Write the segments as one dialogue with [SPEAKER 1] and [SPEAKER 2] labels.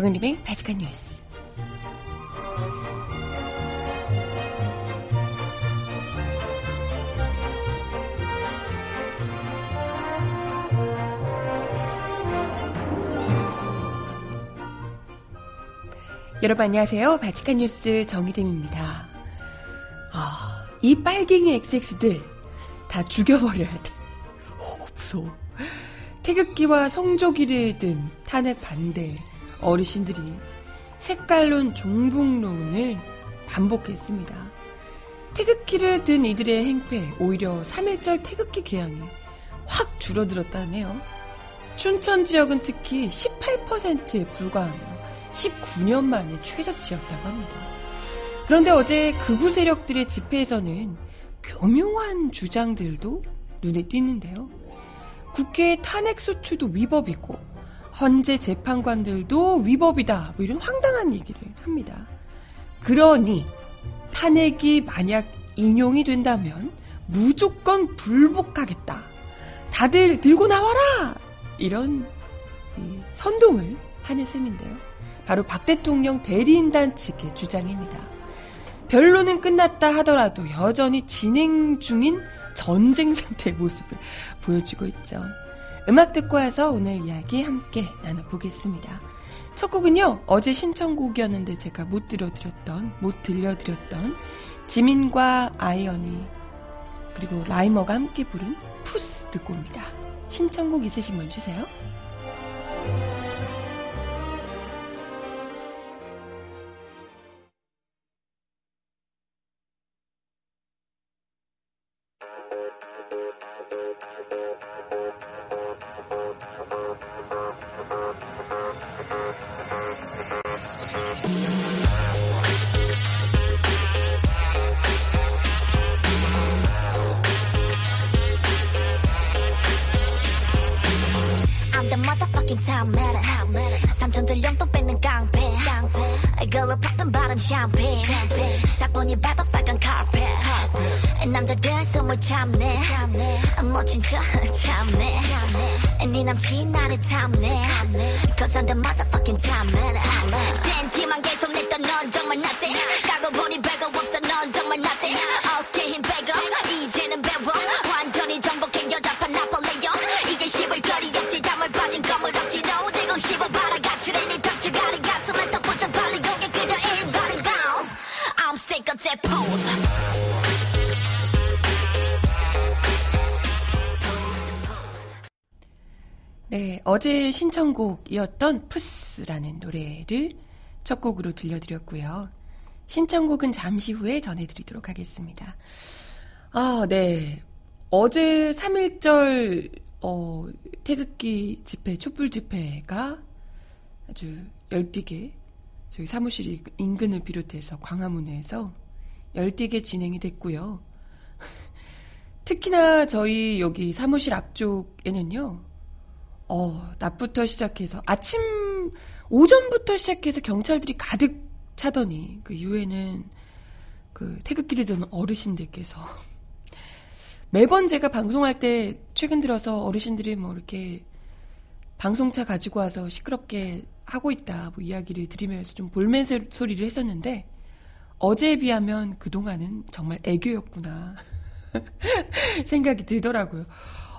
[SPEAKER 1] 정은림의 바지칸 뉴스. 여러분 안녕하세요. 바지칸 뉴스 정희림입니다. 아, 이 빨갱이 XX들 다 죽여버려야 돼. 오, 무서워. 태극기와 성조기를 든 탄핵 반대 어르신들이 색깔론 종북론을 반복했습니다. 태극기를 든 이들의 행패, 오히려 3.1절 태극기 개항이 확 줄어들었다 네요. 춘천 지역은 특히 18%에 불과하며 19년 만에 최저치였다고 합니다. 그런데 어제 극우 세력들의 집회에서는 교묘한 주장들도 눈에 띄는데요. 국회 탄핵 소추도 위법이고 헌재 재판관들도 위법이다. 뭐 이런 황당한 얘기를 합니다. 그러니 탄핵이 만약 인용이 된다면 무조건 불복하겠다. 다들 들고 나와라! 이런 선동을 하는 셈인데요. 바로 박 대통령 대리인단 측의 주장입니다. 변론은 끝났다 하더라도 여전히 진행 중인 전쟁 상태의 모습을 보여주고 있죠. 음악 듣고 와서 오늘 이야기 함께 나눠보겠습니다. 첫 곡은요, 어제 신청곡이었는데 제가 못 들려드렸던, 못 들려드렸던 지민과 아이언이 그리고 라이머가 함께 부른 Puss 듣고 옵니다. 신청곡 있으신 분 주세요.
[SPEAKER 2] 네, 어제
[SPEAKER 1] 신청곡이었던 푸스라는 노래를 첫 곡으로 들려드렸고요. 신청곡은 잠시 후에 전해드리도록 하겠습니다. 아, 네. 어제 3.1절, 어, 태극기 집회, 촛불 집회가 아주 열띠게 저희 사무실 인근을 비롯해서 광화문에서 열띠게 진행이 됐고요. 특히나 저희 여기 사무실 앞쪽에는요, 어, 낮부터 시작해서 아침 오전부터 시작해서 경찰들이 가득 차더니 그 이후에는 그 태극기를 드는 어르신들께서 매번 제가 방송할 때 최근 들어서 어르신들이 뭐 이렇게 방송차 가지고 와서 시끄럽게 하고 있다 뭐 이야기를 들으면서 좀 볼멘 소리를 했었는데 어제에 비하면 그동안은 정말 애교였구나 생각이 들더라고요.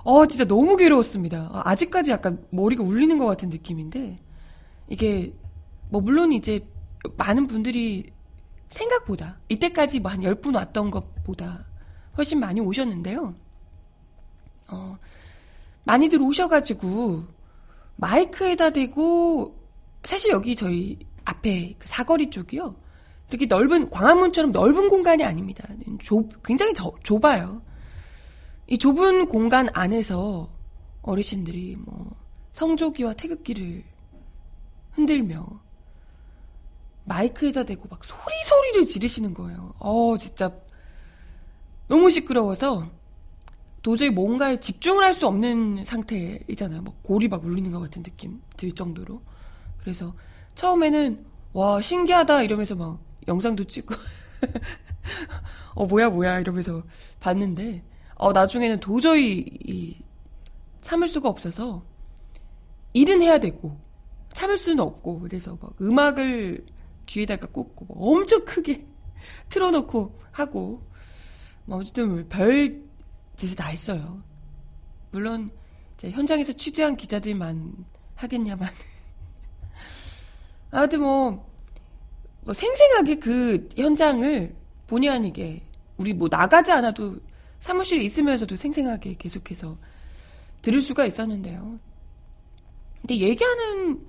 [SPEAKER 1] 어, 진짜 너무 괴로웠습니다. 아직까지 약간 머리가 울리는 것 같은 느낌인데, 이게, 뭐, 물론 이제, 많은 분들이 생각보다, 이때까지 뭐 한 10분 왔던 것보다 훨씬 많이 오셨는데요. 어, 많이들 오셔가지고, 마이크에다 대고, 사실 여기 저희 앞에 그 사거리 쪽이요. 이렇게 넓은, 광화문처럼 넓은 공간이 아닙니다. 좁, 굉장히 저, 좁아요. 이 좁은 공간 안에서 어르신들이 뭐 성조기와 태극기를 흔들며 마이크에다 대고 막 소리 소리를 지르시는 거예요. 어, 진짜 너무 시끄러워서 도저히 뭔가에 집중을 할 수 없는 상태이잖아요. 막 골이 막 울리는 것 같은 느낌 들 정도로. 그래서 처음에는 와 신기하다 이러면서 막 영상도 찍고 어 뭐야 뭐야 이러면서 봤는데 어 나중에는 도저히 이, 참을 수가 없어서 일은 해야 되고 참을 수는 없고 그래서 막 음악을 귀에다가 꽂고 엄청 크게 틀어놓고 하고 뭐 어쨌든 별 짓을 다 했어요. 물론 현장에서 취재한 기자들만 하겠냐만 아무튼 뭐, 뭐 생생하게 그 현장을 본의 아니게 우리 뭐 나가지 않아도 사무실에 있으면서도 생생하게 계속해서 들을 수가 있었는데요. 근데 얘기하는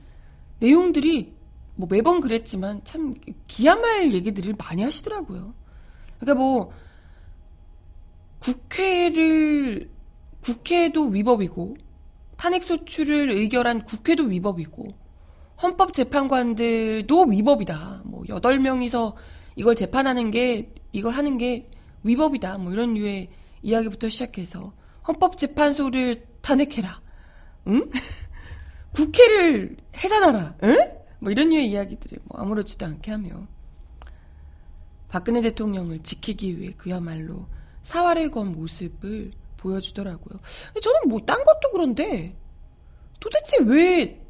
[SPEAKER 1] 내용들이 뭐 매번 그랬지만 참 기야말 얘기들을 많이 하시더라고요. 그러니까 뭐 국회를 국회도 위법이고 탄핵소추를 의결한 국회도 위법이고 헌법재판관들도 위법이다. 뭐 여덟 명이서 이걸 재판하는 게 이걸 하는 게 위법이다. 뭐 이런 류의 이야기부터 시작해서 헌법재판소를 탄핵해라. 응? 국회를 해산하라. 응? 뭐 이런 류의 이야기들을 뭐 아무렇지도 않게 하며 박근혜 대통령을 지키기 위해 그야말로 사활을 건 모습을 보여주더라고요. 저는 뭐 딴 것도 그런데 도대체 왜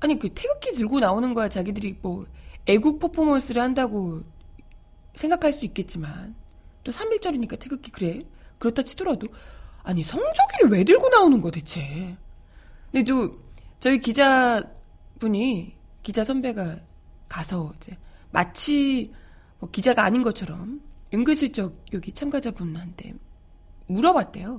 [SPEAKER 1] 아니 그 태극기 들고 나오는 거야 자기들이 뭐 애국 퍼포먼스를 한다고 생각할 수 있겠지만 또 3일절이니까 태극기 그래 그렇다 치더라도 아니 성조기를 왜 들고 나오는 거 대체 근데 저 저희 기자 분이 기자 선배가 가서 이제 마치 뭐 기자가 아닌 것처럼 은근슬쩍 여기 참가자분한테 물어봤대요.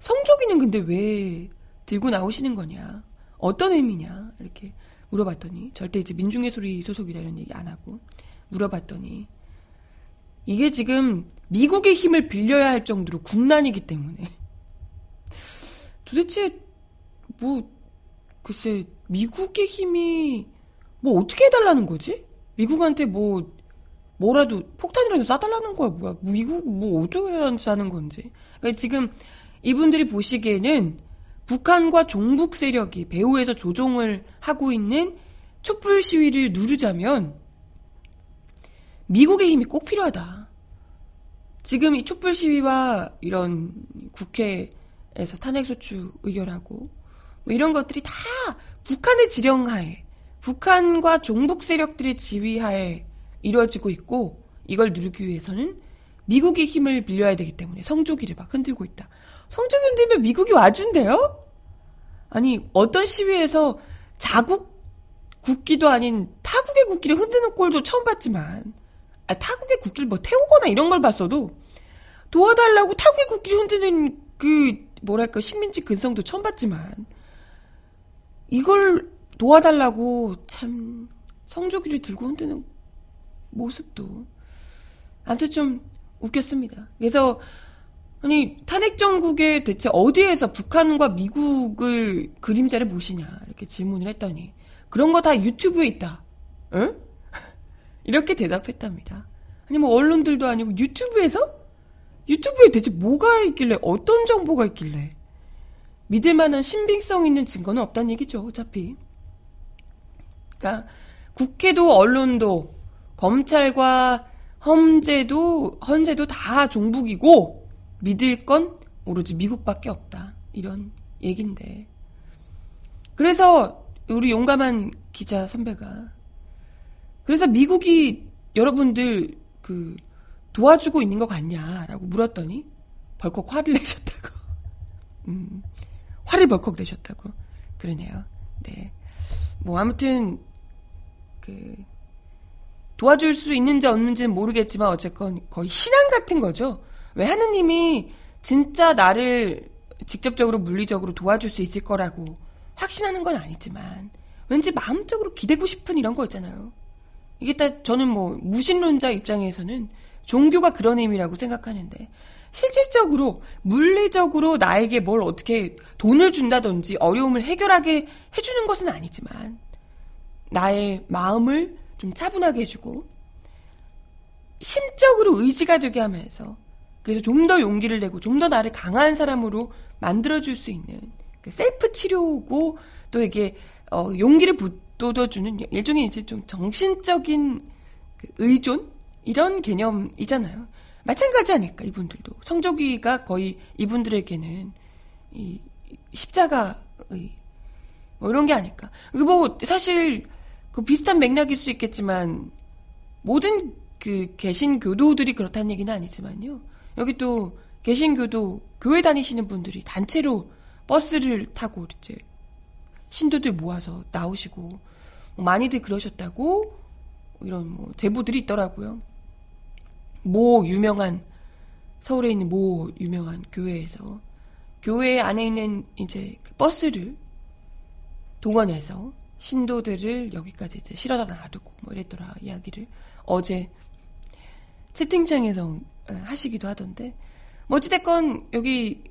[SPEAKER 1] 성조기는 근데 왜 들고 나오시는 거냐? 어떤 의미냐? 이렇게 물어봤더니 절대 이제 민중의 소리 소속이라 이런 얘기 안 하고 물어봤더니 이게 지금 미국의 힘을 빌려야 할 정도로 국난이기 때문에. 도대체 뭐 글쎄 미국의 힘이 뭐 어떻게 해달라는 거지? 미국한테 뭐 뭐라도 폭탄이라도 쏴달라는 거야 뭐야? 미국 뭐 어떻게 하는 건지. 그러니까 지금 이분들이 보시기에는 북한과 종북 세력이 배후에서 조종을 하고 있는 촛불 시위를 누르자면 미국의 힘이 꼭 필요하다. 지금 이 촛불 시위와 이런 국회에서 탄핵소추 의결하고 뭐 이런 것들이 다 북한의 지령하에 북한과 종북 세력들의 지휘하에 이루어지고 있고 이걸 누르기 위해서는 미국의 힘을 빌려야 되기 때문에 성조기를 막 흔들고 있다. 성조기 흔들면 미국이 와준대요? 아니 어떤 시위에서 자국 국기도 아닌 타국의 국기를 흔드는 꼴도 처음 봤지만 아, 타국의 국기를 뭐 태우거나 이런 걸 봤어도 도와달라고 타국의 국기를 흔드는 그 뭐랄까 식민지 근성도 처음 봤지만 이걸 도와달라고 참 성조기를 들고 흔드는 모습도 아무튼 좀 웃겼습니다. 그래서 아니 탄핵 정국에 대체 어디에서 북한과 미국을 그림자를 보시냐 이렇게 질문을 했더니 그런 거 다 유튜브에 있다. 응? 이렇게 대답했답니다. 아니 뭐 언론들도 아니고 유튜브에서 유튜브에 대체 뭐가 있길래 어떤 정보가 있길래 믿을 만한 신빙성 있는 증거는 없다는 얘기죠. 어차피. 그러니까 국회도 언론도 검찰과 험제도 헌재도 다 종북이고 믿을 건 오로지 미국밖에 없다. 이런 얘긴데. 그래서 우리 용감한 기자 선배가 그래서 미국이 여러분들 그 도와주고 있는 것 같냐라고 물었더니 벌컥 화를 내셨다고. 음, 화를 벌컥 내셨다고. 그러네요. 네. 뭐 아무튼 그 도와줄 수 있는지 없는지는 모르겠지만 어쨌건 거의 신앙 같은 거죠. 왜 하느님이 진짜 나를 직접적으로 물리적으로 도와줄 수 있을 거라고 확신하는 건 아니지만 왠지 마음적으로 기대고 싶은 이런 거 있잖아요. 이게 딱 저는 뭐 무신론자 입장에서는 종교가 그런 의미라고 생각하는데 실질적으로 물리적으로 나에게 뭘 어떻게 돈을 준다든지 어려움을 해결하게 해주는 것은 아니지만 나의 마음을 좀 차분하게 해주고 심적으로 의지가 되게 하면서 그래서 좀 더 용기를 내고 좀 더 나를 강한 사람으로 만들어줄 수 있는 그 셀프 치료고 또 이게 어, 용기를 북 돋워주는 일종의 이제 좀 정신적인 그 의존 이런 개념이잖아요. 마찬가지 아닐까 이분들도 성조기가 거의 이분들에게는 이 십자가의 뭐 이런 게 아닐까. 뭐 사실 그 비슷한 맥락일 수 있겠지만 모든 그 개신교도들이 그렇다는 얘기는 아니지만요. 여기 또 개신교도 교회 다니시는 분들이 단체로 버스를 타고 이제 신도들 모아서 나오시고 뭐 많이들 그러셨다고 이런 뭐 제보들이 있더라고요. 모 유명한 서울에 있는 모 유명한 교회에서 교회 안에 있는 이제 그 버스를 동원해서 신도들을 여기까지 이제 실어다 놔두고 뭐 이랬더라 이야기를 어제 채팅창에서 어, 하시기도 하던데 뭐 어찌됐건 여기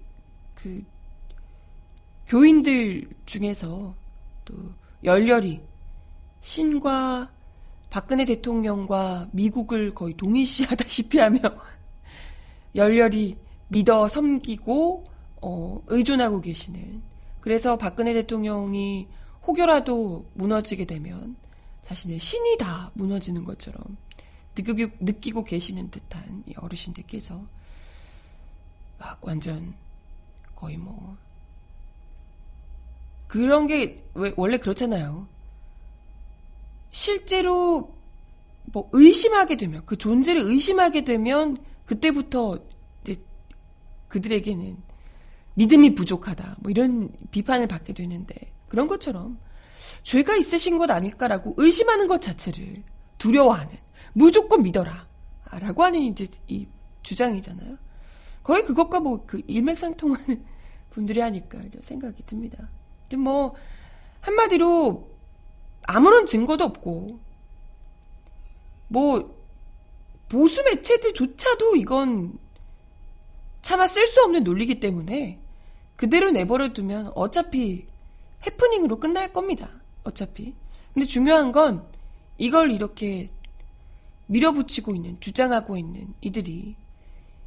[SPEAKER 1] 그 교인들 중에서 또 열렬히 신과 박근혜 대통령과 미국을 거의 동일시하다시피 하며 열렬히 믿어 섬기고 어, 의존하고 계시는. 그래서 박근혜 대통령이 혹여라도 무너지게 되면 자신의 신이 다 무너지는 것처럼 느끼고, 느끼고 계시는 듯한 어르신들께서 막 완전 거의 뭐 그런 게 원래 그렇잖아요. 실제로 뭐 의심하게 되면 그 존재를 의심하게 되면 그때부터 이제 그들에게는 믿음이 부족하다 뭐 이런 비판을 받게 되는데 그런 것처럼 죄가 있으신 것 아닐까라고 의심하는 것 자체를 두려워하는 무조건 믿어라 라고 하는 이제 이 주장이잖아요. 거의 그것과 뭐 그 일맥상통하는 분들이 이런 생각이 듭니다. 뭐 한마디로 아무런 증거도 없고 뭐 보수 매체들조차도 이건 차마 쓸 수 없는 논리기 때문에 그대로 내버려 두면 어차피 해프닝으로 끝날 겁니다. 어차피. 근데 중요한 건 이걸 이렇게 밀어붙이고 있는, 주장하고 있는 이들이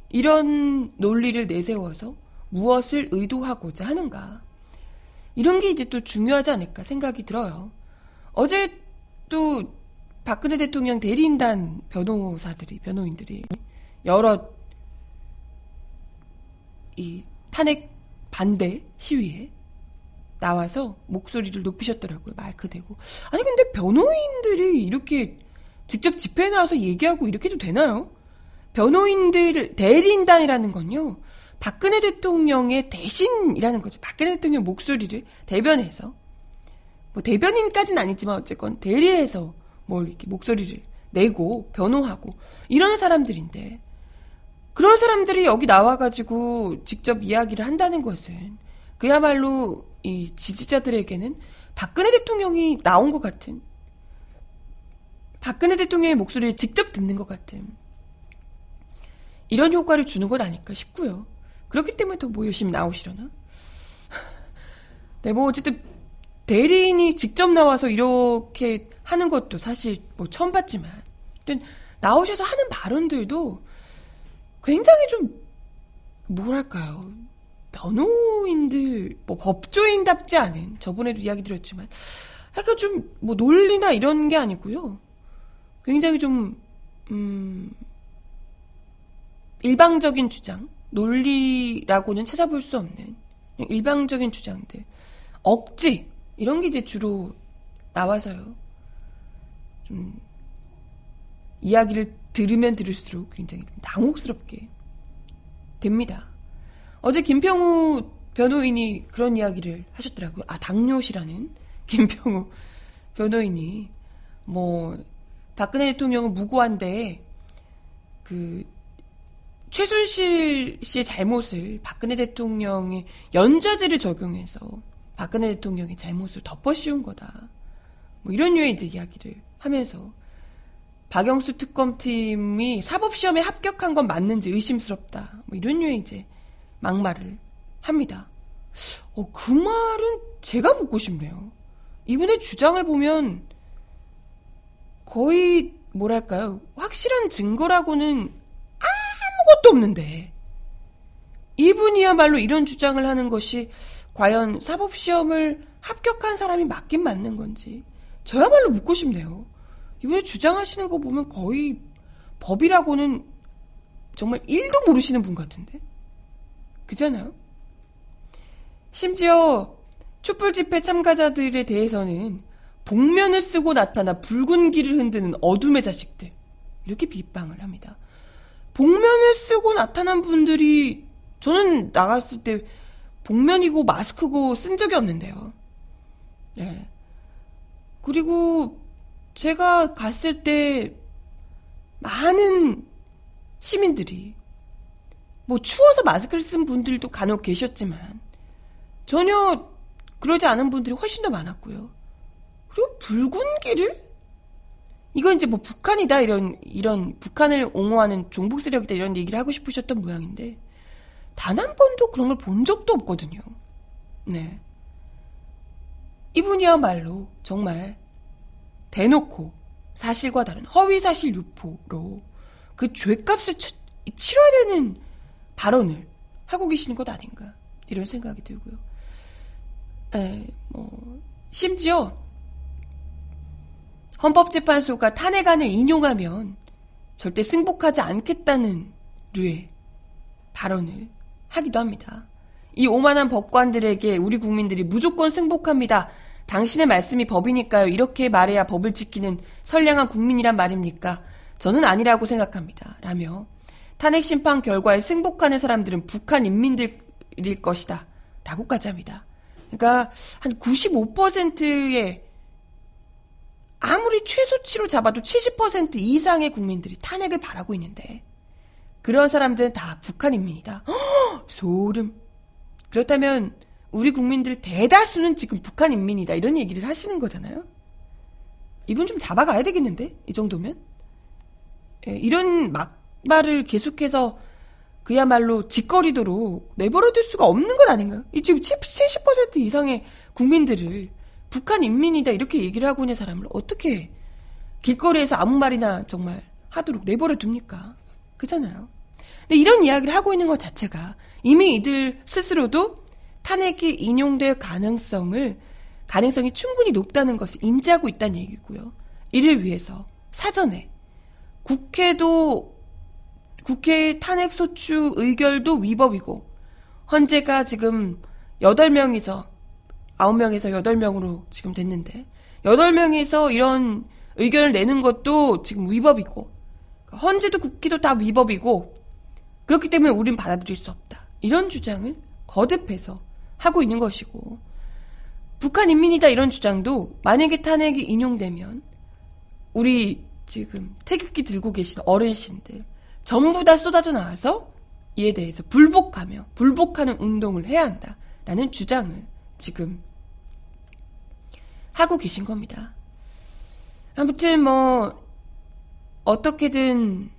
[SPEAKER 1] 이런 논리를 내세워서 무엇을 의도하고자 하는가. 이런 게 이제 또 중요하지 않을까 생각이 들어요. 어제 또 박근혜 대통령 대리인단 변호사들이, 변호인들이 여러 이 탄핵 반대 시위에 나와서 목소리를 높이셨더라고요. 마이크 대고. 아니, 근데 변호인들이 이렇게 직접 집회에 나와서 얘기하고 이렇게 도 되나요? 변호인들, 대리인단이라는 건요, 박근혜 대통령의 대신이라는 거죠. 박근혜 대통령 목소리를 대변해서, 뭐 대변인까지는 아니지만 어쨌건 대리해서 뭘 이렇게 목소리를 내고 변호하고 이런 사람들인데, 그런 사람들이 여기 나와가지고 직접 이야기를 한다는 것은 그야말로 이 지지자들에게는 박근혜 대통령이 나온 것 같은 박근혜 대통령의 목소리를 직접 듣는 것 같은 이런 효과를 주는 것 아닐까 싶고요. 그렇기 때문에 더 뭐 열심히 나오시려나? 네, 뭐 어쨌든 대리인이 직접 나와서 이렇게 하는 것도 사실 뭐 처음 봤지만 나오셔서 하는 발언들도 굉장히 좀 뭐랄까요 변호인들 뭐 법조인답지 않은 저번에도 이야기 드렸지만 약간 좀 뭐 논리나 이런 게 아니고요. 굉장히 좀 음, 일방적인 주장, 논리라고는 찾아볼 수 없는 일방적인 주장들, 억지 이런 게 이제 주로 나와서요. 좀 이야기를 들으면 들을수록 굉장히 당혹스럽게 됩니다. 어제 김평우 변호인이 그런 이야기를 하셨더라고요. 아, 당뇨시라는 김평우 변호인이 뭐 박근혜 대통령은 무고한데 그 최순실 씨의 잘못을 박근혜 대통령이 연좌제를 적용해서 박근혜 대통령의 잘못을 덮어 씌운 거다. 뭐 이런 류의 이제 이야기를 하면서 박영수 특검팀이 사법시험에 합격한 건 맞는지 의심스럽다. 뭐 이런 류의 이제 막말을 합니다. 어, 그 말은 제가 묻고 싶네요. 이분의 주장을 보면 거의 뭐랄까요. 확실한 증거라고는 아무것도 없는데 이분이야말로 이런 주장을 하는 것이 과연 사법시험을 합격한 사람이 맞긴 맞는 건지 저야말로 묻고 싶네요. 이분이 주장하시는 거 보면 거의 법이라고는 정말 1도 모르시는 분 같은데? 그잖아요? 심지어 촛불 집회 참가자들에 대해서는 복면을 쓰고 나타나 붉은 길을 흔드는 어둠의 자식들. 이렇게 비방을 합니다. 복면을 쓰고 나타난 분들이 저는 나갔을 때 복면이고 마스크고 쓴 적이 없는데요. 네. 그리고 제가 갔을 때 많은 시민들이 뭐 추워서 마스크를 쓴 분들도 간혹 계셨지만 전혀 그러지 않은 분들이 훨씬 더 많았고요. 그리고 붉은 길을 이건 이제 뭐 북한이다 이런 이런 북한을 옹호하는 종북 세력이다 이런 얘기를 하고 싶으셨던 모양인데 단 한 번도 그런 걸 본 적도 없거든요. 네. 이분이야말로 정말 대놓고 사실과 다른 허위 사실 유포로 그 죄값을 치, 치러야 되는 발언을 하고 계시는 것 아닌가 이런 생각이 들고요. 에, 뭐 심지어 헌법재판소가 탄핵안을 인용하면 절대 승복하지 않겠다는 류의 발언을 하기도 합니다. 이 오만한 법관들에게 우리 국민들이 무조건 승복합니다. 당신의 말씀이 법이니까요. 이렇게 말해야 법을 지키는 선량한 국민이란 말입니까? 저는 아니라고 생각합니다. 라며 탄핵 심판 결과에 승복하는 사람들은 북한 인민들일 것이다. 라고까지 합니다. 그러니까 한 95%의 아무리 최소치로 잡아도 70% 이상의 국민들이 탄핵을 바라고 있는데 그런 사람들은 다 북한 인민이다. 허, 소름. 그렇다면 우리 국민들 대다수는 지금 북한 인민이다. 이런 얘기를 하시는 거잖아요. 이분 좀 잡아가야 되겠는데? 이 정도면? 예, 이런 막말을 계속해서 그야말로 짓거리도록 내버려둘 수가 없는 것 아닌가요? 이 지금 70% 이상의 국민들을 북한 인민이다 이렇게 얘기를 하고 있는 사람을 어떻게 길거리에서 아무 말이나 정말 하도록 내버려 둡니까? 그잖아요. 근데 이런 이야기를 하고 있는 것 자체가 이미 이들 스스로도 탄핵이 인용될 가능성을 가능성이 충분히 높다는 것을 인지하고 있다는 얘기고요. 이를 위해서 사전에 국회도 국회 탄핵 소추 의결도 위법이고 헌재가 지금 8명이서 9명에서 8명으로 지금 됐는데 8명에서 이런 의견을 내는 것도 지금 위법이고 헌재도 국회도 다 위법이고 그렇기 때문에 우린 받아들일 수 없다. 이런 주장을 거듭해서 하고 있는 것이고 북한 인민이다 이런 주장도 만약에 탄핵이 인용되면 우리 지금 태극기 들고 계신 어르신들 전부 다 쏟아져 나와서 이에 대해서 불복하며 불복하는 운동을 해야 한다라는 주장을 지금 하고 계신 겁니다. 아무튼 뭐 어떻게든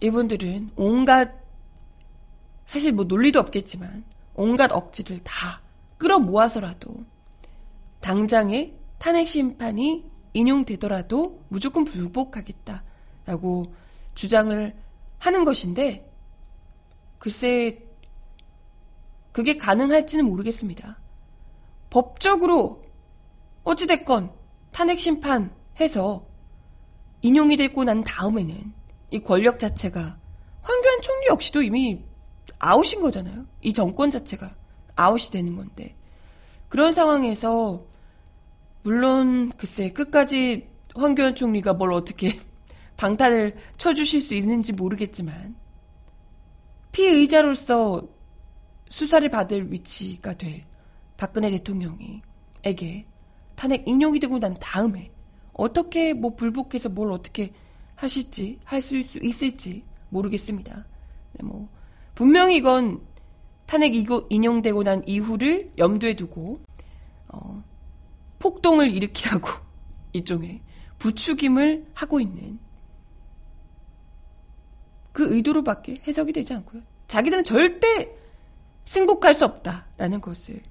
[SPEAKER 1] 이분들은 온갖 사실 뭐 논리도 없겠지만 온갖 억지를 다 끌어모아서라도 당장의 탄핵 심판이 인용되더라도 무조건 불복하겠다라고 주장을 하는 것인데 글쎄 그게 가능할지는 모르겠습니다. 법적으로 어찌됐건 탄핵 심판 해서 인용이 되고 난 다음에는 이 권력 자체가 황교안 총리 역시도 이미 아웃인 거잖아요. 이 정권 자체가 아웃이 되는 건데. 그런 상황에서 물론 글쎄 끝까지 황교안 총리가 뭘 어떻게 방탄을 쳐주실 수 있는지 모르겠지만 피의자로서 수사를 받을 위치가 될 박근혜 대통령이 에게 탄핵 인용이 되고 난 다음에 어떻게 뭐 불복해서 뭘 어떻게 하실지 할 수 있을지 모르겠습니다. 네, 뭐 분명히 이건 탄핵 이거 인용되고 난 이후를 염두에 두고 어, 폭동을 일으키라고 일종의 부추김을 하고 있는 그 의도로밖에 해석이 되지 않고요. 자기들은 절대 승복할 수 없다라는 것을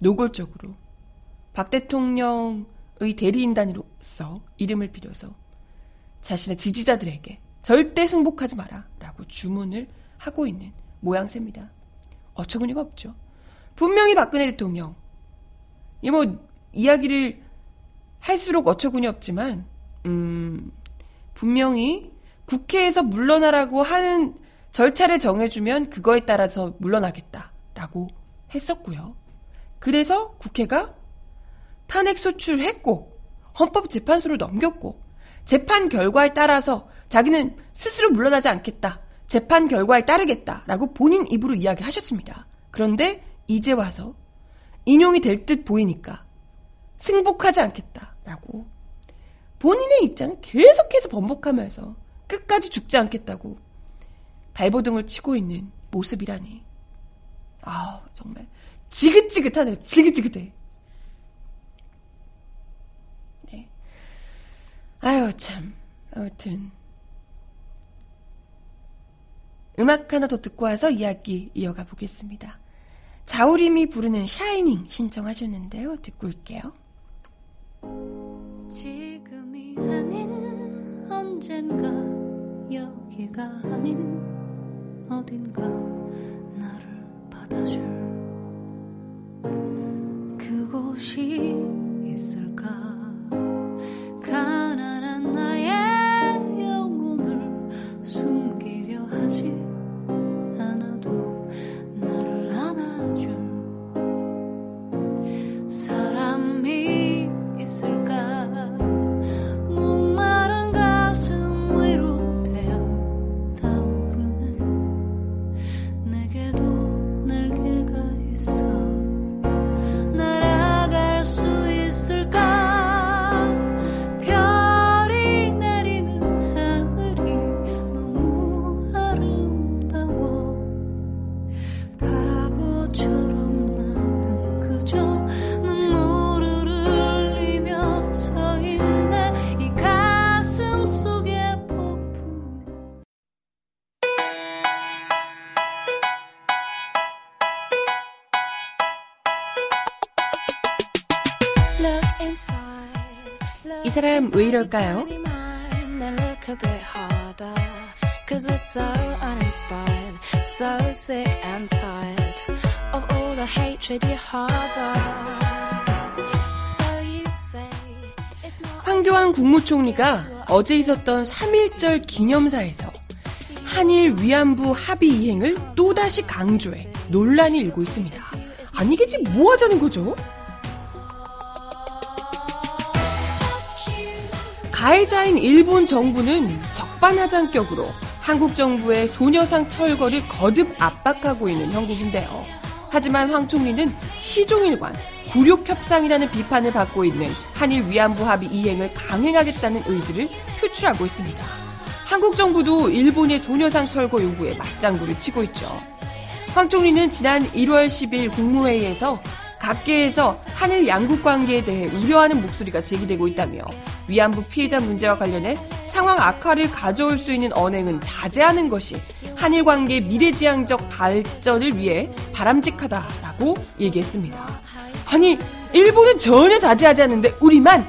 [SPEAKER 1] 노골적으로 박 대통령의 대리인단으로서 이름을 빌려서 자신의 지지자들에게 절대 승복하지 마라 라고 주문을 하고 있는 모양새입니다. 어처구니가 없죠. 분명히 박근혜 대통령 이 뭐 이야기를 할수록 어처구니 없지만 음 분명히 국회에서 물러나라고 하는 절차를 정해주면 그거에 따라서 물러나겠다라고 했었고요. 그래서 국회가 탄핵 소출했고 헌법재판소로 넘겼고 재판 결과에 따라서 자기는 스스로 물러나지 않겠다. 재판 결과에 따르겠다라고 본인 입으로 이야기하셨습니다. 그런데 이제 와서 인용이 될 듯 보이니까 승복하지 않겠다라고 본인의 입장을 계속해서 번복하면서 끝까지 죽지 않겠다고 발버둥을 치고 있는 모습이라니. 아 정말 지긋지긋하네요. 지긋지긋해. 네. 아유 참. 아무튼 음악 하나 더 듣고 와서 이야기 이어가 보겠습니다. 자우림이 부르는 샤이닝 신청하셨는데요. 듣고 올게요.
[SPEAKER 3] 지금이 아닌 언젠가 여기가 아닌 어딘가 나를 받아줄 그곳이 있을까
[SPEAKER 1] 사람 왜 이럴까요?
[SPEAKER 3] Cause we're so uninspired, so sick and tired of all the hatred you harbor. So you say it's not
[SPEAKER 1] 황교안 국무총리가 어제 있었던 3.1절 기념사에서 한일 위안부 합의 이행을 또다시 강조해 논란이 일고 있습니다. 아니 이게 지금 뭐 하자는 거죠? 가해자인 일본 정부는 적반하장격으로 한국 정부의 소녀상 철거를 거듭 압박하고 있는 형국인데요. 하지만 황 총리는 시종일관 굴욕 협상이라는 비판을 받고 있는 한일 위안부 합의 이행을 강행하겠다는 의지를 표출하고 있습니다. 한국 정부도 일본의 소녀상 철거 요구에 맞장구를 치고 있죠. 황 총리는 지난 1월 10일 국무회의에서 각계에서 한일 양국 관계에 대해 우려하는 목소리가 제기되고 있다며 위안부 피해자 문제와 관련해 상황 악화를 가져올 수 있는 언행은 자제하는 것이 한일 관계의 미래지향적 발전을 위해 바람직하다라고 얘기했습니다. 아니 일본은 전혀 자제하지 않는데 우리만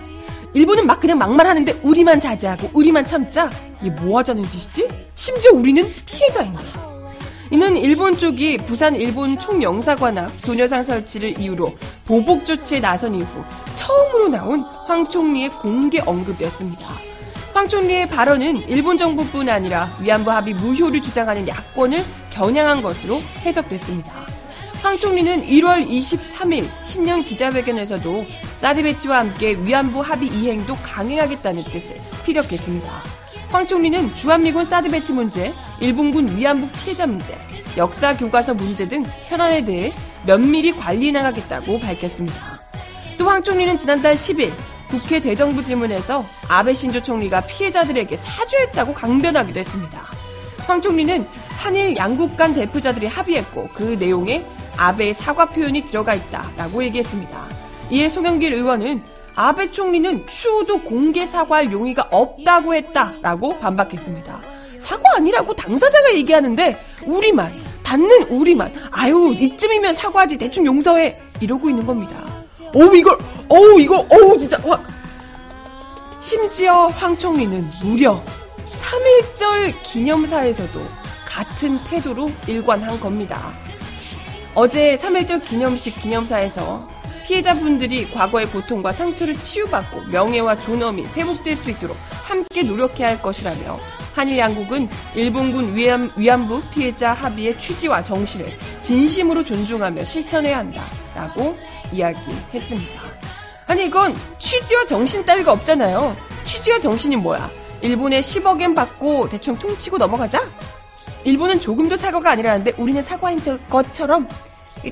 [SPEAKER 1] 일본은 막 그냥 막말 하는데 우리만 자제하고 우리만 참자 이게 뭐 하자는 짓이지? 심지어 우리는 피해자인데 이는 일본 쪽이 부산 일본 총영사관 앞 소녀상 설치를 이유로 보복 조치에 나선 이후 처음으로 나온 황 총리의 공개 언급이었습니다. 황 총리의 발언은 일본 정부뿐 아니라 위안부 합의 무효를 주장하는 야권을 겨냥한 것으로 해석됐습니다. 황 총리는 1월 23일 신년 기자회견에서도 사드 배치와 함께 위안부 합의 이행도 강행하겠다는 뜻을 피력했습니다. 황 총리는 주한미군 사드 배치 문제, 일본군 위안부 피해자 문제, 역사 교과서 문제 등 현안에 대해 면밀히 관리 나가겠다고 밝혔습니다. 또 황 총리는 지난달 10일 국회 대정부 질문에서 아베 신조 총리가 피해자들에게 사죄했다고 강변하기도 했습니다. 황 총리는 한일 양국 간 대표자들이 합의했고 그 내용에 아베의 사과 표현이 들어가 있다라고 얘기했습니다. 이에 송영길 의원은 아베 총리는 추후도 공개 사과할 용의가 없다고 했다라고 반박했습니다. 사과 아니라고 당사자가 얘기하는데 우리만 받는 우리만 아유 이쯤이면 사과하지 대충 용서해 이러고 있는 겁니다. 어우 이걸 어우 이거 어우 진짜 와. 심지어 황 총리는 무려 3.1절 기념사에서도 같은 태도로 일관한 겁니다. 어제 3.1절 기념식 기념사에서 피해자분들이 과거의 고통과 상처를 치유받고 명예와 존엄이 회복될 수 있도록 함께 노력해야 할 것이라며 한일 양국은 일본군 위안, 위안 부 피해자 합의의 취지와 정신을 진심으로 존중하며 실천해야 한다라고 이야기했습니다. 아니 이건 취지와 정신 따위가 없잖아요. 취지와 정신이 뭐야? 일본에 10억엔 받고 대충 퉁치고 넘어가자? 일본은 조금도 사과가 아니라는데 우리는 사과인 것처럼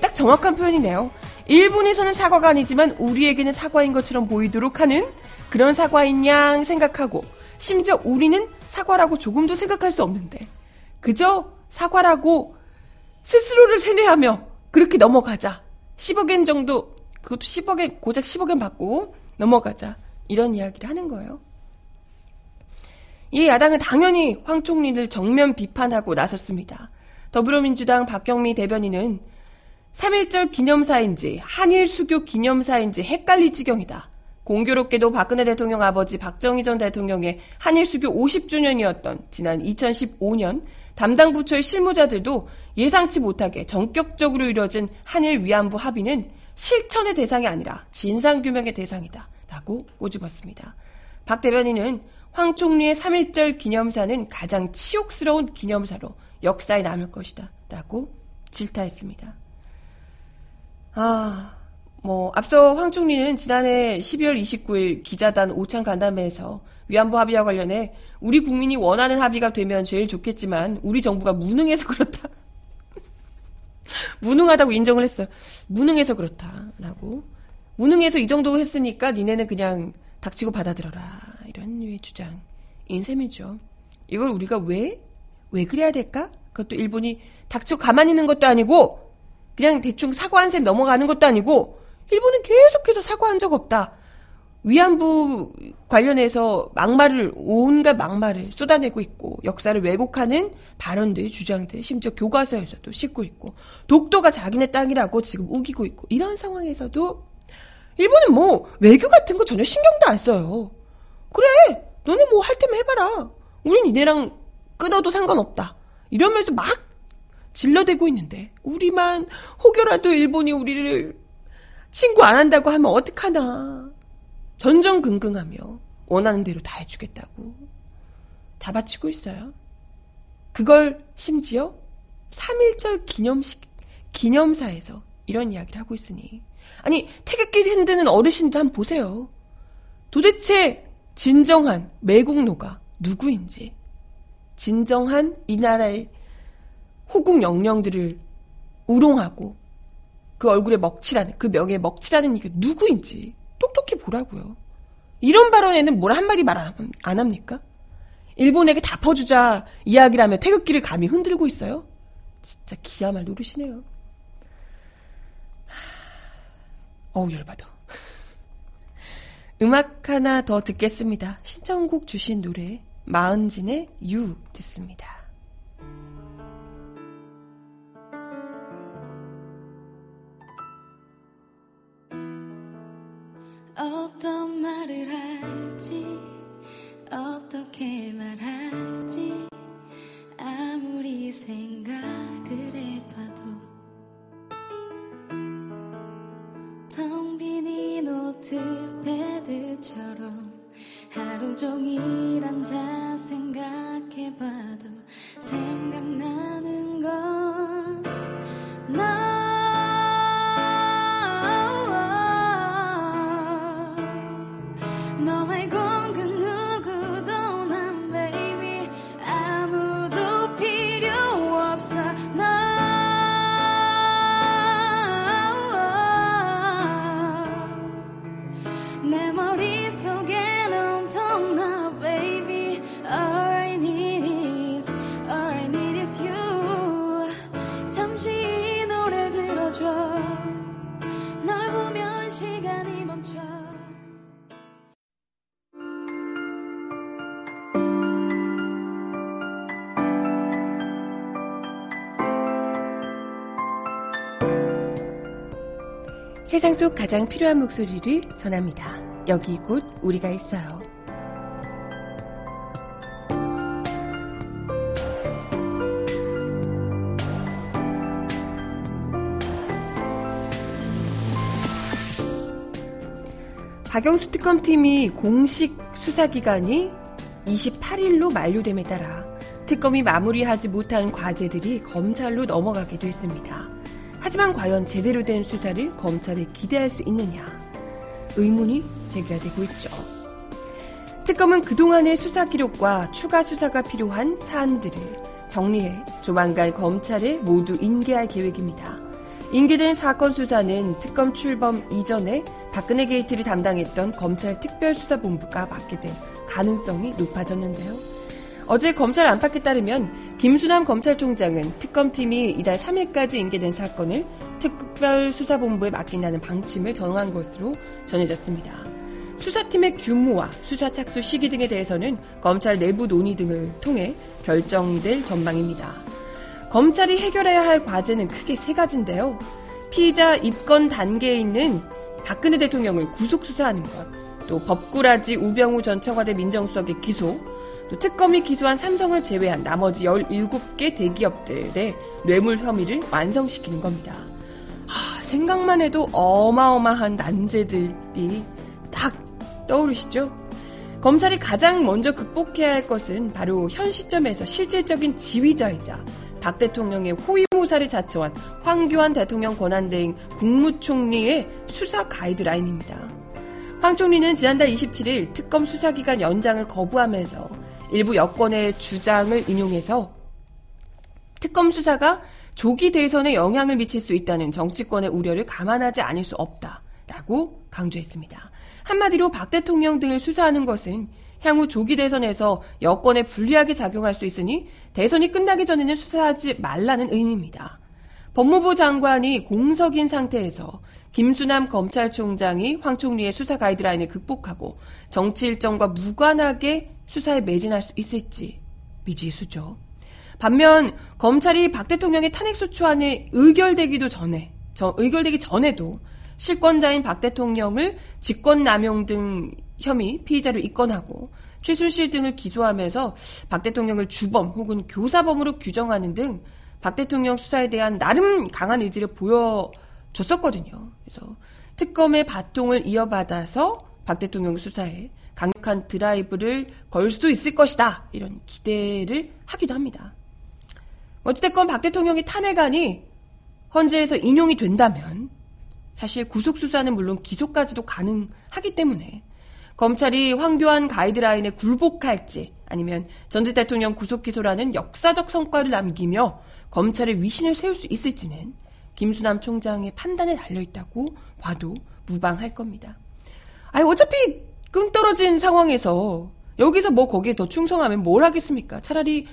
[SPEAKER 1] 딱 정확한 표현이네요. 일본에서는 사과가 아니지만 우리에게는 사과인 것처럼 보이도록 하는 그런 사과인 양 생각하고 심지어 우리는 사과라고 조금도 생각할 수 없는데 그저 사과라고 스스로를 세뇌하며 그렇게 넘어가자. 10억엔 정도 그것도 10억엔 고작 10억엔 받고 넘어가자. 이런 이야기를 하는 거예요. 이 야당은 당연히 황 총리를 정면 비판하고 나섰습니다. 더불어민주당 박경미 대변인은 3.1절 기념사인지 한일 수교 기념사인지 헷갈릴 지경이다. 공교롭게도 박근혜 대통령 아버지 박정희 전 대통령의 한일 수교 50주년이었던 지난 2015년 담당 부처의 실무자들도 예상치 못하게 전격적으로 이뤄진 한일 위안부 합의는 실천의 대상이 아니라 진상규명의 대상이다. 라고 꼬집었습니다. 박 대변인은 황 총리의 3.1절 기념사는 가장 치욕스러운 기념사로 역사에 남을 것이다. 라고 질타했습니다. 아, 뭐, 앞서 황 총리는 지난해 12월 29일 기자단 오찬 간담회에서 위안부 합의와 관련해 우리 국민이 원하는 합의가 되면 제일 좋겠지만 우리 정부가 무능해서 그렇다. 무능하다고 인정을 했어요. 무능해서 그렇다라고. 무능해서 이 정도 했으니까 니네는 그냥 닥치고 받아들여라. 이런 류의 주장 인 셈이죠. 이걸 우리가 왜? 왜 그래야 될까? 그것도 일본이 닥치고 가만히 있는 것도 아니고 그냥 대충 사과한 셈 넘어가는 것도 아니고 일본은 계속해서 사과한 적 없다. 위안부 관련해서 막말을 온갖 막말을 쏟아내고 있고 역사를 왜곡하는 발언들, 주장들, 심지어 교과서에서도 싣고 있고 독도가 자기네 땅이라고 지금 우기고 있고 이런 상황에서도 일본은 뭐 외교 같은 거 전혀 신경도 안 써요. 그래, 너네 뭐 할 테면 해봐라. 우린 니네랑 끊어도 상관없다. 이러면서 막 질러대고 있는데 우리만 혹여라도 일본이 우리를 친구 안 한다고 하면 어떡하나. 전전긍긍하며 원하는 대로 다 해주겠다고 다 바치고 있어요. 그걸 심지어 3.1절 기념식, 기념사에서 이런 이야기를 하고 있으니. 아니, 태극기 흔드는 어르신도 한번 보세요. 도대체 진정한 매국노가 누구인지, 진정한 이 나라의 호국 영령들을 우롱하고 그 얼굴에 먹칠하는, 그 명예에 먹칠하는 이게 누구인지 똑똑히 보라고요. 이런 발언에는 뭘 한마디 말 안 합니까? 일본에게 다 퍼주자 이야기를 며 태극기를 감히 흔들고 있어요? 진짜 기야말 노릇이네요. 어우, 열받아. 음악 하나 더 듣겠습니다. 신청곡 주신 노래, 마은진의 유 듣습니다.
[SPEAKER 3] 어떤 말을 할지 어떻게 말할지 아무리 생각을 해봐도 텅 빈 이 노트패드처럼 하루 종일 앉아 생각해봐도 생각나는 건너
[SPEAKER 1] 세상 속 가장 필요한 목소리를 전합니다. 여기 곧 우리가 있어요. 박영수 특검팀이 공식 수사기관이 28일로 만료됨에 따라 특검이 마무리하지 못한 과제들이 검찰로 넘어가게 됐습니다. 하지만 과연 제대로 된 수사를 검찰에 기대할 수 있느냐 의문이 제기가 되고 있죠. 특검은 그동안의 수사 기록과 추가 수사가 필요한 사안들을 정리해 조만간 검찰에 모두 인계할 계획입니다. 인계된 사건 수사는 특검 출범 이전에 박근혜 게이트를 담당했던 검찰 특별수사본부가 맡게 될 가능성이 높아졌는데요. 어제 검찰 안팎에 따르면 김수남 검찰총장은 특검팀이 이달 3일까지 인계된 사건을 특별수사본부에 맡긴다는 방침을 정한 것으로 전해졌습니다. 수사팀의 규모와 수사 착수 시기 등에 대해서는 검찰 내부 논의 등을 통해 결정될 전망입니다. 검찰이 해결해야 할 과제는 크게 세 가지인데요. 피의자 입건 단계에 있는 박근혜 대통령을 구속 수사하는 것, 또 법꾸라지 우병우 전 청와대 민정수석의 기소, 또 특검이 기소한 삼성을 제외한 나머지 17개 대기업들의 뇌물 혐의를 완성시키는 겁니다. 하, 생각만 해도 어마어마한 난제들이 딱 떠오르시죠? 검찰이 가장 먼저 극복해야 할 것은 바로 현 시점에서 실질적인 지휘자이자 박 대통령의 호위무사를 자처한 황교안 대통령 권한대행 국무총리의 수사 가이드라인입니다. 황 총리는 지난달 27일 특검 수사기간 연장을 거부하면서 일부 여권의 주장을 인용해서 특검 수사가 조기 대선에 영향을 미칠 수 있다는 정치권의 우려를 감안하지 않을 수 없다라고 강조했습니다. 한마디로 박 대통령 등을 수사하는 것은 향후 조기 대선에서 여권에 불리하게 작용할 수 있으니 대선이 끝나기 전에는 수사하지 말라는 의미입니다. 법무부 장관이 공석인 상태에서 김수남 검찰총장이 황 총리의 수사 가이드라인을 극복하고 정치 일정과 무관하게 수사에 매진할 수 있을지 미지수죠. 반면 검찰이 박 대통령의 탄핵 소추안에 의결되기도 전에, 저 의결되기 전에도 실권자인 박 대통령을 직권남용 등 혐의 피의자로 입건하고 최순실 등을 기소하면서 박 대통령을 주범 혹은 교사범으로 규정하는 등 박 대통령 수사에 대한 나름 강한 의지를 보여줬었거든요. 그래서 특검의 바통을 이어받아서 박 대통령 수사에 강력한 드라이브를 걸 수도 있을 것이다. 이런 기대를 하기도 합니다. 어찌됐건 박 대통령의 탄핵안이 헌재에서 인용이 된다면 사실 구속수사는 물론 기소까지도 가능하기 때문에 검찰이 황교안 가이드라인에 굴복할지 아니면 전직 대통령 구속 기소라는 역사적 성과를 남기며 검찰의 위신을 세울 수 있을지는 김수남 총장의 판단에 달려 있다고 봐도 무방할 겁니다. 아니 어차피 끙 떨어진 상황에서 여기서 뭐 거기에 더 충성하면 뭘 하겠습니까? 차라리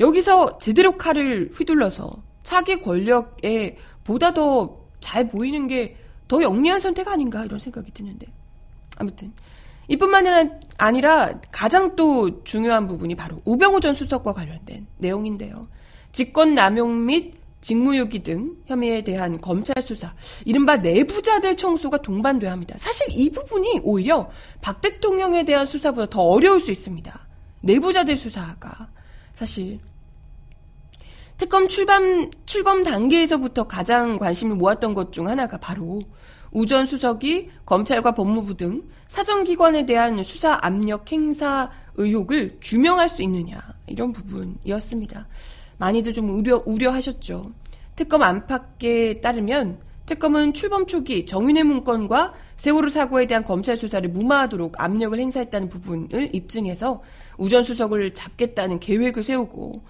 [SPEAKER 1] 여기서 제대로 칼을 휘둘러서 차기 권력에 보다 더 잘 보이는 게 더 영리한 선택 아닌가 이런 생각이 드는데 아무튼 이뿐만 아니라 가장 또 중요한 부분이 바로 우병우 전 수석과 관련된 내용인데요. 직권 남용 및 직무유기 등 혐의에 대한 검찰 수사, 이른바 내부자들 청소가 동반돼야 합니다. 사실 이 부분이 오히려 박 대통령에 대한 수사보다 더 어려울 수 있습니다. 내부자들 수사가 사실 특검 출범 출범 단계에서부터 가장 관심을 모았던 것 중 하나가 바로 우전 수석이 검찰과 법무부 등 사정기관에 대한 수사 압력 행사 의혹을 규명할 수 있느냐 이런 부분이었습니다. 많이들 좀 우려 우려하셨죠. 특검 안팎에 따르면 특검은 출범 초기 정윤회 문건과 세월호 사고에 대한 검찰 수사를 무마하도록 압력을 행사했다는 부분을 입증해서 우전 수석을 잡겠다는 계획을 세우고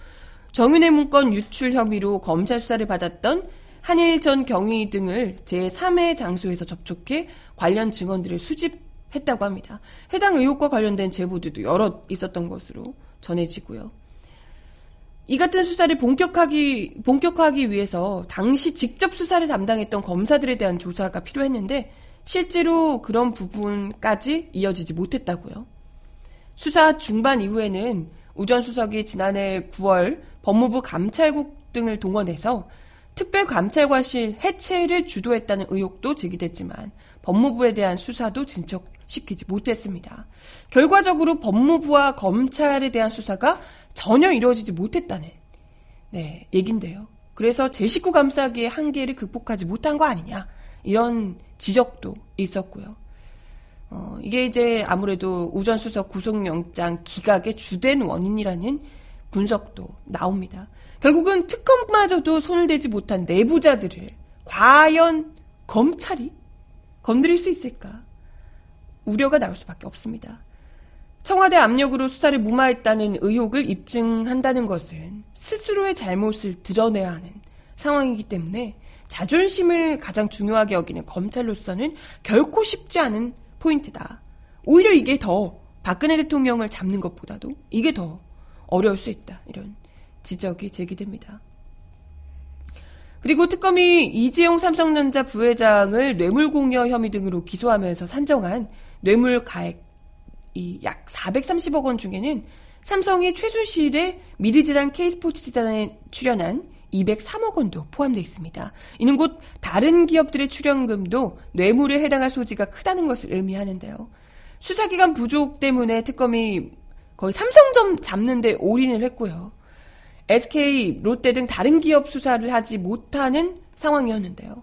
[SPEAKER 1] 정윤회 문건 유출 혐의로 검찰 수사를 받았던 한일 전 경위 등을 제3의 장소에서 접촉해 관련 증언들을 수집했다고 합니다. 해당 의혹과 관련된 제보들도 여러 있었던 것으로 전해지고요. 이 같은 수사를 본격하기, 본격화하기 위해서 당시 직접 수사를 담당했던 검사들에 대한 조사가 필요했는데 실제로 그런 부분까지 이어지지 못했다고요. 수사 중반 이후에는 우전 수석이 지난해 9월 법무부 감찰국 등을 동원해서 특별감찰관실 해체를 주도했다는 의혹도 제기됐지만 법무부에 대한 수사도 진척시키지 못했습니다. 결과적으로 법무부와 검찰에 대한 수사가 전혀 이루어지지 못했다는 네, 얘긴데요. 그래서 제19 감싸기의 한계를 극복하지 못한 거 아니냐 이런 지적도 있었고요. 어, 이게 이제 아무래도 우전수석 구속영장 기각의 주된 원인이라는 분석도 나옵니다. 결국은 특검마저도 손을 대지 못한 내부자들을 과연 검찰이 건드릴 수 있을까? 우려가 나올 수밖에 없습니다. 청와대 압력으로 수사를 무마했다는 의혹을 입증한다는 것은 스스로의 잘못을 드러내야 하는 상황이기 때문에 자존심을 가장 중요하게 여기는 검찰로서는 결코 쉽지 않은 포인트다. 오히려 이게 더 박근혜 대통령을 잡는 것보다도 이게 더 어려울 수 있다. 이런 지적이 제기됩니다. 그리고 특검이 이재용 삼성전자 부회장을 뇌물공여 혐의 등으로 기소하면서 산정한 뇌물 가액 이 약 430억 원 중에는 삼성이 최순실의 미르지단 K스포츠 지단에 출연한 203억 원도 포함되어 있습니다. 이는 곧 다른 기업들의 출연금도 뇌물에 해당할 소지가 크다는 것을 의미하는데요. 수사기관 부족 때문에 특검이 거의 삼성점 잡는데 올인을 했고요. SK, 롯데 등 다른 기업 수사를 하지 못하는 상황이었는데요.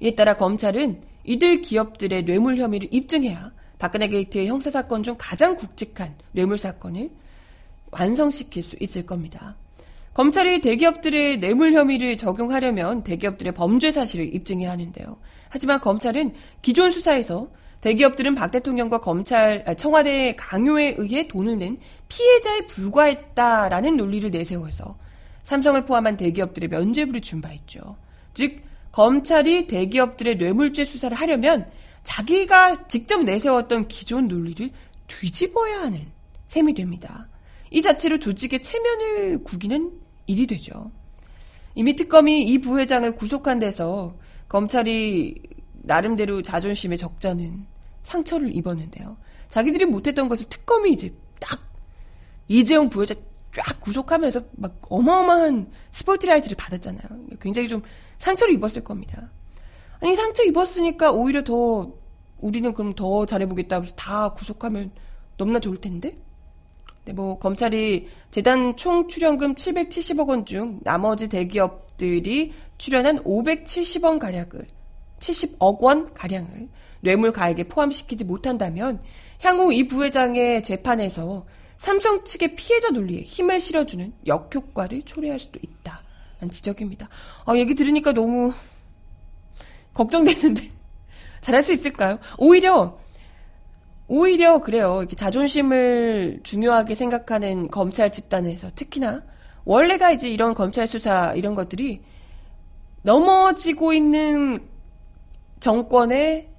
[SPEAKER 1] 이에 따라 검찰은 이들 기업들의 뇌물 혐의를 입증해야 박근혜 게이트의 형사 사건 중 가장 굵직한 뇌물 사건을 완성시킬 수 있을 겁니다. 검찰이 대기업들의 뇌물 혐의를 적용하려면 대기업들의 범죄 사실을 입증해야 하는데요. 하지만 검찰은 기존 수사에서 대기업들은 박 대통령과 검찰, 아, 청와대의 강요에 의해 돈을 낸 피해자에 불과했다라는 논리를 내세워서 삼성을 포함한 대기업들의 면죄부를 준 바 있죠. 즉, 검찰이 대기업들의 뇌물죄 수사를 하려면 자기가 직접 내세웠던 기존 논리를 뒤집어야 하는 셈이 됩니다. 이 자체로 조직의 체면을 구기는 일이 되죠. 이미 특검이 이 부회장을 구속한 데서 검찰이 나름대로 자존심에 적잖은 상처를 입었는데요. 자기들이 못했던 것을 특검이 이제 딱 이재용 부회장 쫙 구속하면서 막 어마어마한 스포트라이트를 받았잖아요. 굉장히 좀 상처를 입었을 겁니다. 아니 상처 입었으니까 오히려 더 우리는 그럼 더 잘해보겠다 하면서 다 구속하면 너무나 좋을 텐데. 네, 뭐 검찰이 재단 총 출연금 770억 원 중 나머지 대기업들이 출연한 570원 가량을 70억 원 가량을 뇌물 가액에 포함시키지 못한다면 향후 이 부회장의 재판에서 삼성 측의 피해자 논리에 힘을 실어주는 역효과를 초래할 수도 있다. 는 지적입니다. 아, 얘기 들으니까 너무 걱정되는데 잘할 수 있을까요? 오히려 오히려 그래요. 이렇게 자존심을 중요하게 생각하는 검찰 집단에서 특히나 원래가 이제 이런 검찰 수사 이런 것들이 넘어지고 있는 정권에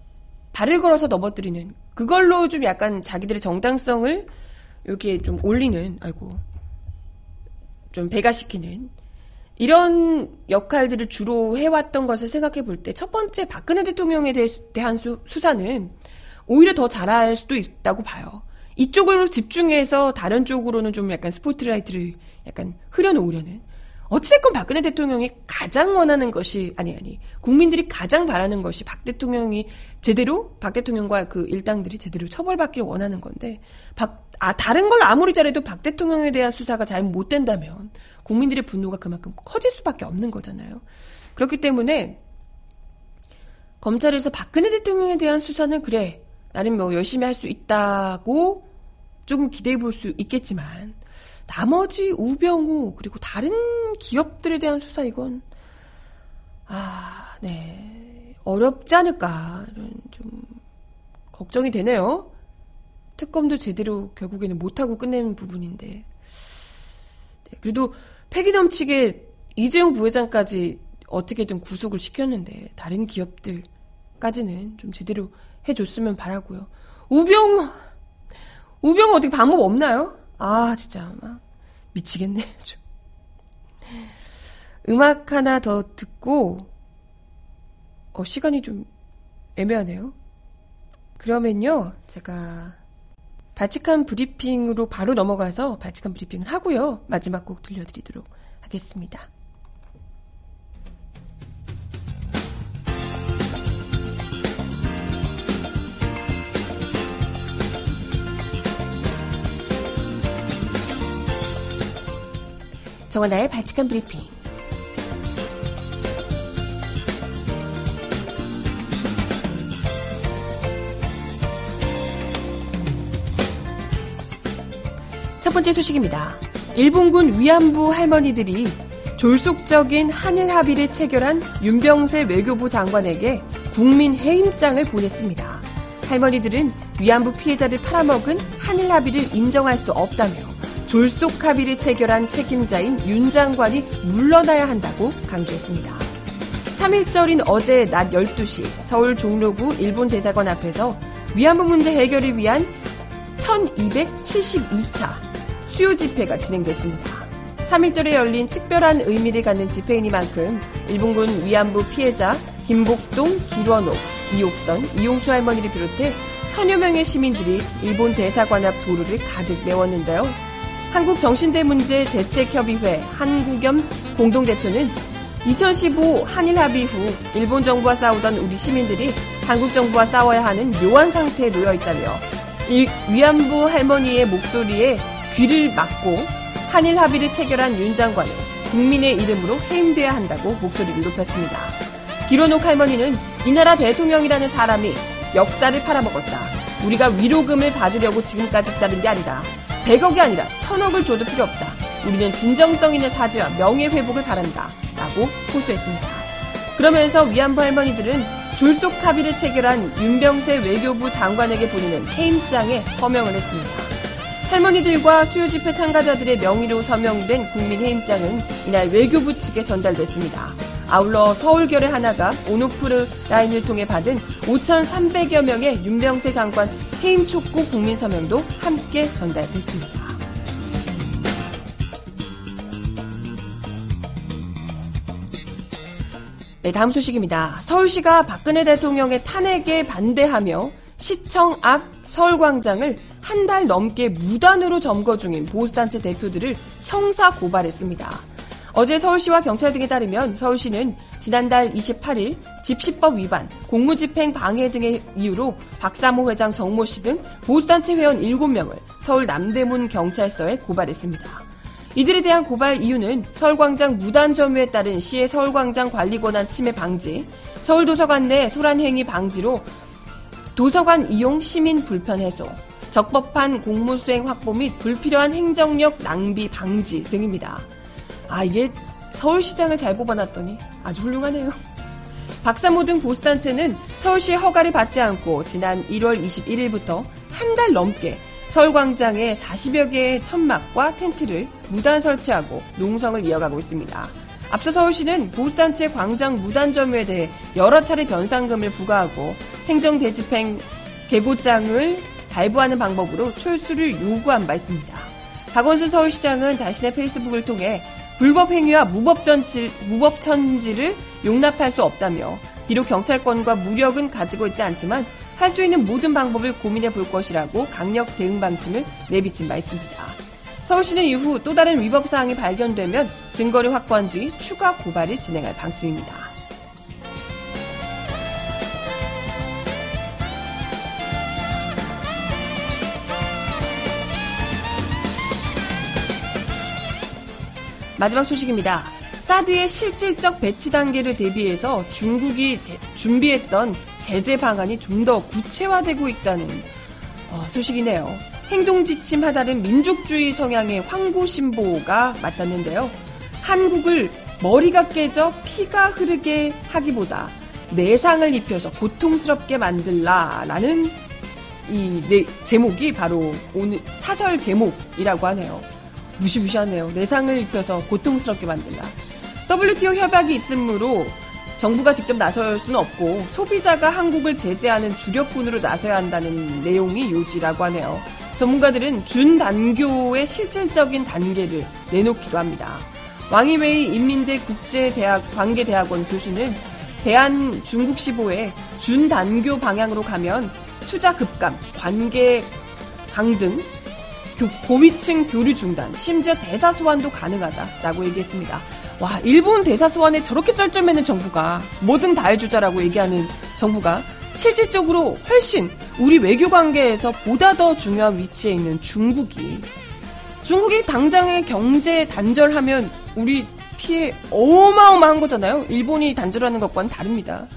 [SPEAKER 1] 발을 걸어서 넘어뜨리는 그걸로 좀 약간 자기들의 정당성을 이렇게 좀 올리는 아이고 좀 배가시키는 이런 역할들을 주로 해왔던 것을 생각해 볼 때 첫 번째 박근혜 대통령에 대한 수, 수사는 오히려 더 잘할 수도 있다고 봐요. 이쪽으로 집중해서 다른 쪽으로는 좀 약간 스포트라이트를 약간 흐려놓으려는. 어찌됐건 박근혜 대통령이 가장 원하는 것이, 아니, 아니, 국민들이 가장 바라는 것이 박 대통령이 제대로, 박 대통령과 그 일당들이 제대로 처벌받기를 원하는 건데, 박, 아, 다른 걸 아무리 잘해도 박 대통령에 대한 수사가 잘 못 된다면, 국민들의 분노가 그만큼 커질 수밖에 없는 거잖아요. 그렇기 때문에 검찰에서 박근혜 대통령에 대한 수사는 그래 나름 뭐 열심히 할 수 있다고 조금 기대해 볼 수 있겠지만 나머지 우병우 그리고 다른 기업들에 대한 수사 이건 아, 네. 어렵지 않을까 이런 좀 걱정이 되네요. 특검도 제대로 결국에는 못하고 끝내는 부분인데. 네, 그래도 패기 넘치게 이재용 부회장까지 어떻게든 구속을 시켰는데 다른 기업들까지는 좀 제대로 해줬으면 바라고요. 우병우 우병우 어떻게 방법 없나요? 아 진짜 막 미치겠네 좀. 음악 하나 더 듣고 어 시간이 좀 애매하네요. 그러면요 제가 바치칸 브리핑으로 바로 넘어가서 바치칸 브리핑을 하고요. 마지막 곡 들려드리도록 하겠습니다. 정원나의 바치칸 브리핑 번째 소식입니다. 일본군 위안부 할머니들이 졸속적인 한일 합의를 체결한 윤병세 외교부 장관에게 국민 해임장을 보냈습니다. 할머니들은 위안부 피해자를 팔아먹은 한일 합의를 인정할 수 없다며 졸속 합의를 체결한 책임자인 윤 장관이 물러나야 한다고 강조했습니다. 3일절인 어제 낮 12시 서울 종로구 일본 대사관 앞에서 위안부 문제 해결을 위한 1272차 수요 집회가 진행됐습니다. 3일절에 열린 특별한 의미를 갖는 집회이니만큼 일본군 위안부 피해자 김복동, 길원옥, 이옥선, 이용수 할머니를 비롯해 천여 명의 시민들이 일본 대사관 앞 도로를 가득 메웠는데요. 한국정신대문제 대책협의회 한국염 공동대표는 2015 한일 합의 후 일본 정부와 싸우던 우리 시민들이 한국 정부와 싸워야 하는 묘한 상태에 놓여 있다며 위안부 할머니의 목소리에 귀를 막고 한일 합의를 체결한 윤 장관은 국민의 이름으로 해임돼야 한다고 목소리를 높였습니다. 기로녹 할머니는 이 나라 대통령이라는 사람이 역사를 팔아먹었다. 우리가 위로금을 받으려고 지금까지 기다린 게 아니다. 100억이 아니라 1000억을 줘도 필요 없다. 우리는 진정성 있는 사죄와 명예회복을 바란다. 라고 호소했습니다. 그러면서 위안부 할머니들은 졸속 합의를 체결한 윤병세 외교부 장관에게 보내는 해임장에 서명을 했습니다. 할머니들과 수요 집회 참가자들의 명의로 서명된 국민해임장은 이날 외교부 측에 전달됐습니다. 아울러 서울결의 하나가 온오프르 라인을 통해 받은 5,300여 명의 윤병세 장관 해임 촉구 국민 서명도 함께 전달됐습니다. 네, 다음 소식입니다. 서울시가 박근혜 대통령의 탄핵에 반대하며 시청 앞 서울광장을 한 달 넘게 무단으로 점거 중인 보수단체 대표들을 형사 고발했습니다. 어제 서울시와 경찰 등에 따르면 서울시는 지난달 28일 집시법 위반, 공무집행 방해 등의 이유로 박사모 회장 정모 씨 등 보수단체 회원 7명을 서울 남대문 경찰서에 고발했습니다. 이들에 대한 고발 이유는 서울광장 무단 점유에 따른 시의 서울광장 관리 권한 침해 방지, 서울도서관 내 소란행위 방지로 도서관 이용 시민 불편 해소, 적법한 공무수행 확보 및 불필요한 행정력 낭비 방지 등입니다. 아, 이게 서울시장을 잘 뽑아놨더니 아주 훌륭하네요. 박사모 등 보수단체는 서울시의 허가를 받지 않고 지난 1월 21일부터 한 달 넘게 서울광장에 40여 개의 천막과 텐트를 무단 설치하고 농성을 이어가고 있습니다. 앞서 서울시는 보수단체 광장 무단 점유에 대해 여러 차례 변상금을 부과하고 행정대집행 계고장을 발부하는 방법으로 철수를 요구한 바 있습니다. 박원순 서울시장은 자신의 페이스북을 통해 불법 행위와 무법천지, 무법천지를 용납할 수 없다며 비록 경찰권과 무력은 가지고 있지 않지만 할 수 있는 모든 방법을 고민해 볼 것이라고 강력 대응 방침을 내비친 바 있습니다. 서울시는 이후 또 다른 위법 사항이 발견되면 증거를 확보한 뒤 추가 고발을 진행할 방침입니다. 마지막 소식입니다. 사드의 실질적 배치 단계를 대비해서 중국이 제, 준비했던 제재 방안이 좀 더 구체화되고 있다는 어, 소식이네요. 행동 지침하다는 민족주의 성향의 황구 신보가 맡았는데요. 한국을 머리가 깨져 피가 흐르게 하기보다 내상을 입혀서 고통스럽게 만들라라는 이 네, 제목이 바로 오늘 사설 제목이라고 하네요. 무시무시하네요. 내상을 입혀서 고통스럽게 만들라. WTO 협약이 있으므로 정부가 직접 나설 수는 없고 소비자가 한국을 제재하는 주력군으로 나서야 한다는 내용이 요지라고 하네요. 전문가들은 준단교의 실질적인 단계를 내놓기도 합니다. 왕이웨이 인민대 국제대학 관계대학원 교수는 대한 중국 시보에 준단교 방향으로 가면 투자 급감, 관계 강등, 고위층 교류 중단, 심지어 대사 소환도 가능하다라고 얘기했습니다. 와, 일본 대사 소환에 저렇게 쩔쩔매는 정부가 뭐든 다 해주자라고 얘기하는 정부가 실질적으로 훨씬 우리 외교 관계에서 보다 더 중요한 위치에 있는 중국이 중국이 당장의 경제 단절하면 우리 피해 어마어마한 거잖아요. 일본이 단절하는 것과는 다릅니다.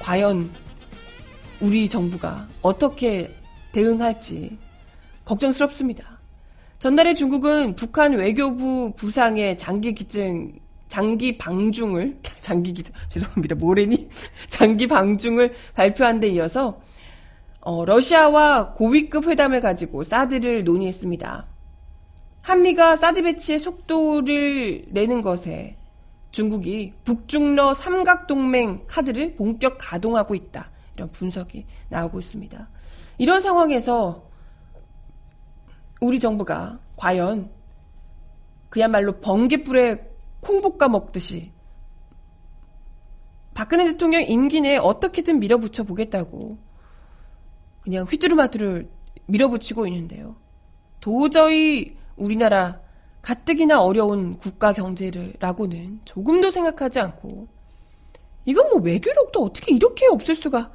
[SPEAKER 1] 과연, 과연, 과연, 과연, 과연, 걱정스럽습니다. 전날에 중국은 북한 외교부 부상의 장기 기증, 장기 방중을, 장기 기증, 죄송합니다. 모래니? 장기 방중을 발표한 데 이어서, 어, 러시아와 고위급 회담을 가지고 사드를 논의했습니다. 한미가 사드 배치의 속도를 내는 것에 중국이 북중러 삼각동맹 카드를 본격 가동하고 있다. 이런 분석이 나오고 있습니다. 이런 상황에서 우리 정부가 과연 그야말로 번개불에 콩볶아 먹듯이 박근혜 대통령 임기 내에 어떻게든 밀어붙여 보겠다고 그냥 휘두루마두를 밀어붙이고 있는데요. 도저히 우리나라 가뜩이나 어려운 국가 경제를라고는 조금도 생각하지 않고 이건 뭐 외교력도 어떻게 이렇게 없을 수가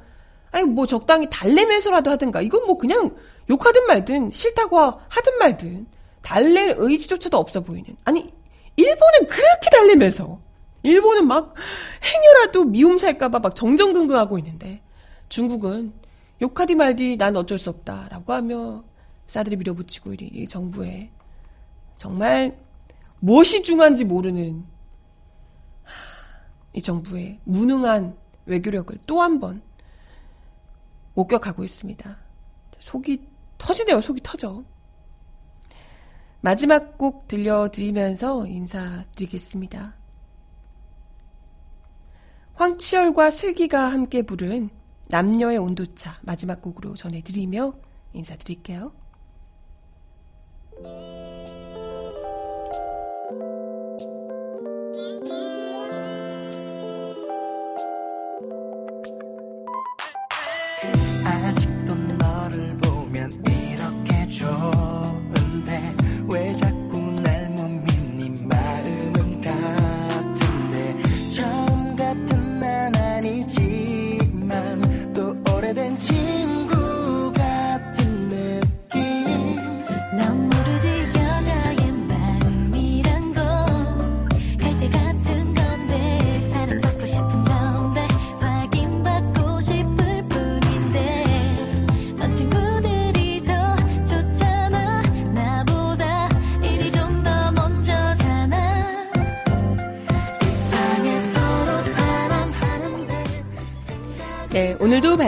[SPEAKER 1] 아니 뭐 적당히 달래면서라도 하든가 이건 뭐 그냥 욕하든 말든 싫다고 하든 말든 달랠 의지조차도 없어 보이는 아니 일본은 그렇게 달래면서 일본은 막 행여라도 미움 살까봐 막 정정긍긍하고 있는데 중국은 욕하디 말디 난 어쩔 수 없다라고 하며 사드를 밀어붙이고 이 정부에 정말 무엇이 중요한지 모르는 이 정부의 무능한 외교력을 또 한 번 목격하고 있습니다. 속이 터지네요. 속이 터져. 마지막 곡 들려드리면서 인사드리겠습니다. 황치열과 슬기가 함께 부른 남녀의 온도차 마지막 곡으로 전해드리며 인사드릴게요.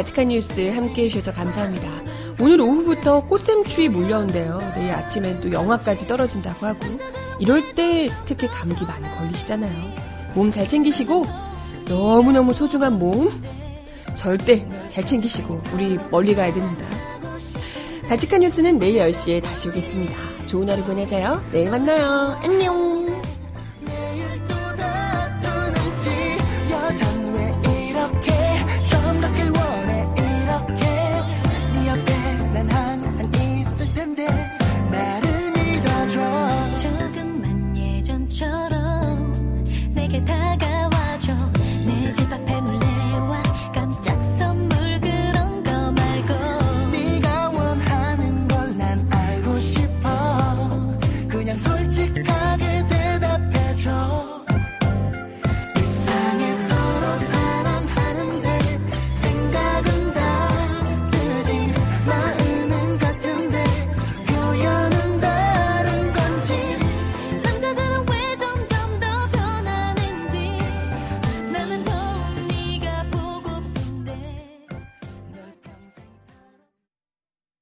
[SPEAKER 1] 바치칸 뉴스 함께 해주셔서 감사합니다. 오늘 오후부터 꽃샘추위 몰려온대요. 내일 아침엔 또 영하까지 떨어진다고 하고 이럴 때 특히 감기 많이 걸리시잖아요. 몸 잘 챙기시고 너무너무 소중한 몸 절대 잘 챙기시고 우리 멀리 가야 됩니다. 바치칸 뉴스는 내일 10시에 다시 오겠습니다. 좋은 하루 보내세요. 내일 만나요. 안녕.